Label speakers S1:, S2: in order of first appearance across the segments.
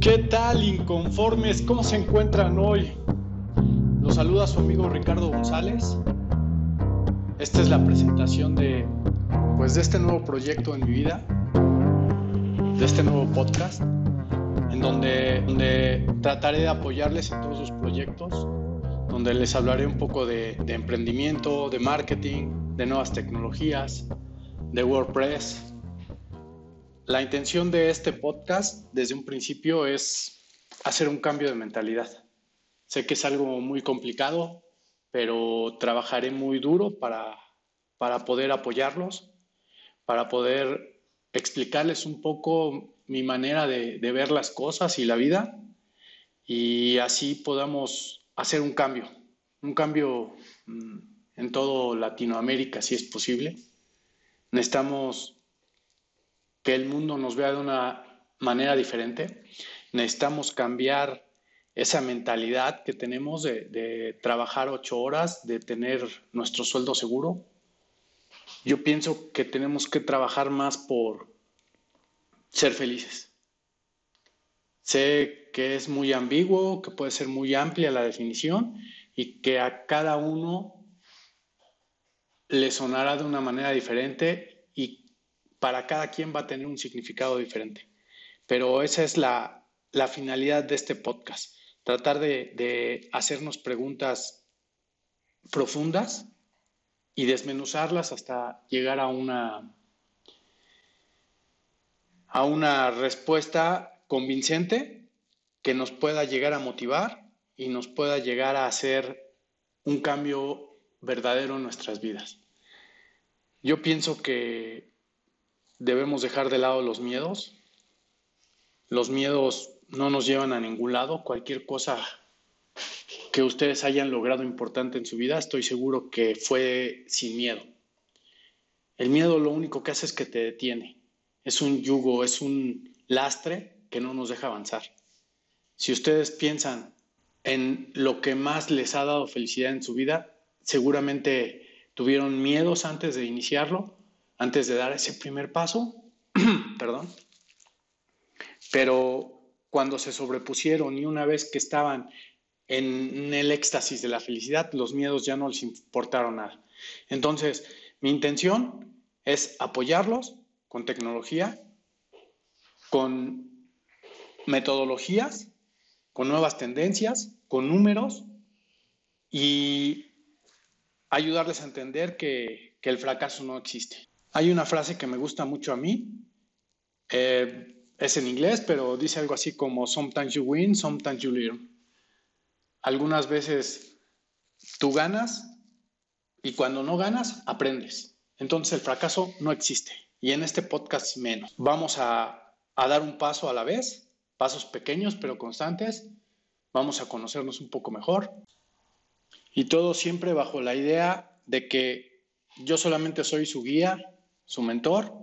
S1: ¿Qué tal, inconformes? ¿Cómo se encuentran hoy? Los saluda su amigo Ricardo González. Esta es la presentación de, pues, de este nuevo proyecto en mi vida, de este nuevo podcast, en donde, donde trataré de apoyarles en todos sus proyectos, donde les hablaré un poco de, de emprendimiento, de marketing, de nuevas tecnologías, de WordPress, la intención de este podcast desde un principio es hacer un cambio de mentalidad. Sé que es algo muy complicado, pero trabajaré muy duro para, para poder apoyarlos, para poder explicarles un poco mi manera de, de ver las cosas y la vida y así podamos hacer un cambio, un cambio mm, en todo Latinoamérica si es posible. Necesitamos que el mundo nos vea de una manera diferente. Necesitamos cambiar esa mentalidad que tenemos de, trabajar ocho horas, de tener nuestro sueldo seguro. Yo pienso que tenemos que trabajar más por ser felices. Sé que es muy ambiguo, que puede ser muy amplia la definición y que a cada uno le sonará de una manera diferente para cada quien va a tener un significado diferente. Pero esa es la, finalidad de este podcast, tratar de, hacernos preguntas profundas y desmenuzarlas hasta llegar a una, a una respuesta convincente que nos pueda llegar a motivar y nos pueda llegar a hacer un cambio verdadero en nuestras vidas. Yo pienso que debemos dejar de lado los miedos. Los miedos no nos llevan a ningún lado. Cualquier cosa que ustedes hayan logrado importante en su vida, estoy seguro que fue sin miedo. El miedo lo único que hace es que te detiene. Es un yugo, es un lastre que no nos deja avanzar. Si ustedes piensan en lo que más les ha dado felicidad en su vida, seguramente tuvieron miedos antes de iniciarlo antes de dar ese primer paso, perdón, pero cuando se sobrepusieron y una vez que estaban en el éxtasis de la felicidad, los miedos ya no les importaron nada. Entonces, mi intención es apoyarlos con tecnología, con metodologías, con nuevas tendencias, con números y ayudarles a entender que, el fracaso no existe. Hay una frase que me gusta mucho a mí, eh, es en inglés, pero dice algo así como sometimes you win, sometimes you learn. Algunas veces tú ganas y cuando no ganas, aprendes. Entonces el fracaso no existe y en este podcast menos. Vamos a, a dar un paso a la vez, pasos pequeños pero constantes. Vamos a conocernos un poco mejor y todo siempre bajo la idea de que yo solamente soy su guía, su mentor.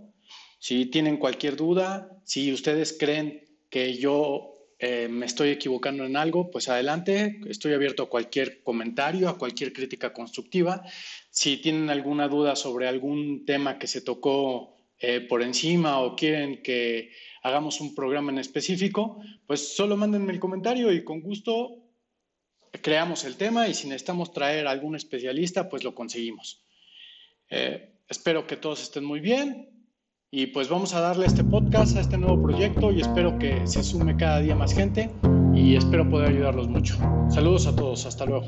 S1: Si tienen cualquier duda, si ustedes creen que yo eh, me estoy equivocando en algo, pues adelante, estoy abierto a cualquier comentario, a cualquier crítica constructiva. Si tienen alguna duda sobre algún tema que se tocó eh, por encima o quieren que hagamos un programa en específico, pues solo mándenme el comentario y con gusto creamos el tema y si necesitamos traer algún especialista, pues lo conseguimos. Eh, Espero que todos estén muy bien y pues vamos a darle este podcast a este nuevo proyecto y espero que se sume cada día más gente y espero poder ayudarlos mucho. Saludos a todos, hasta luego.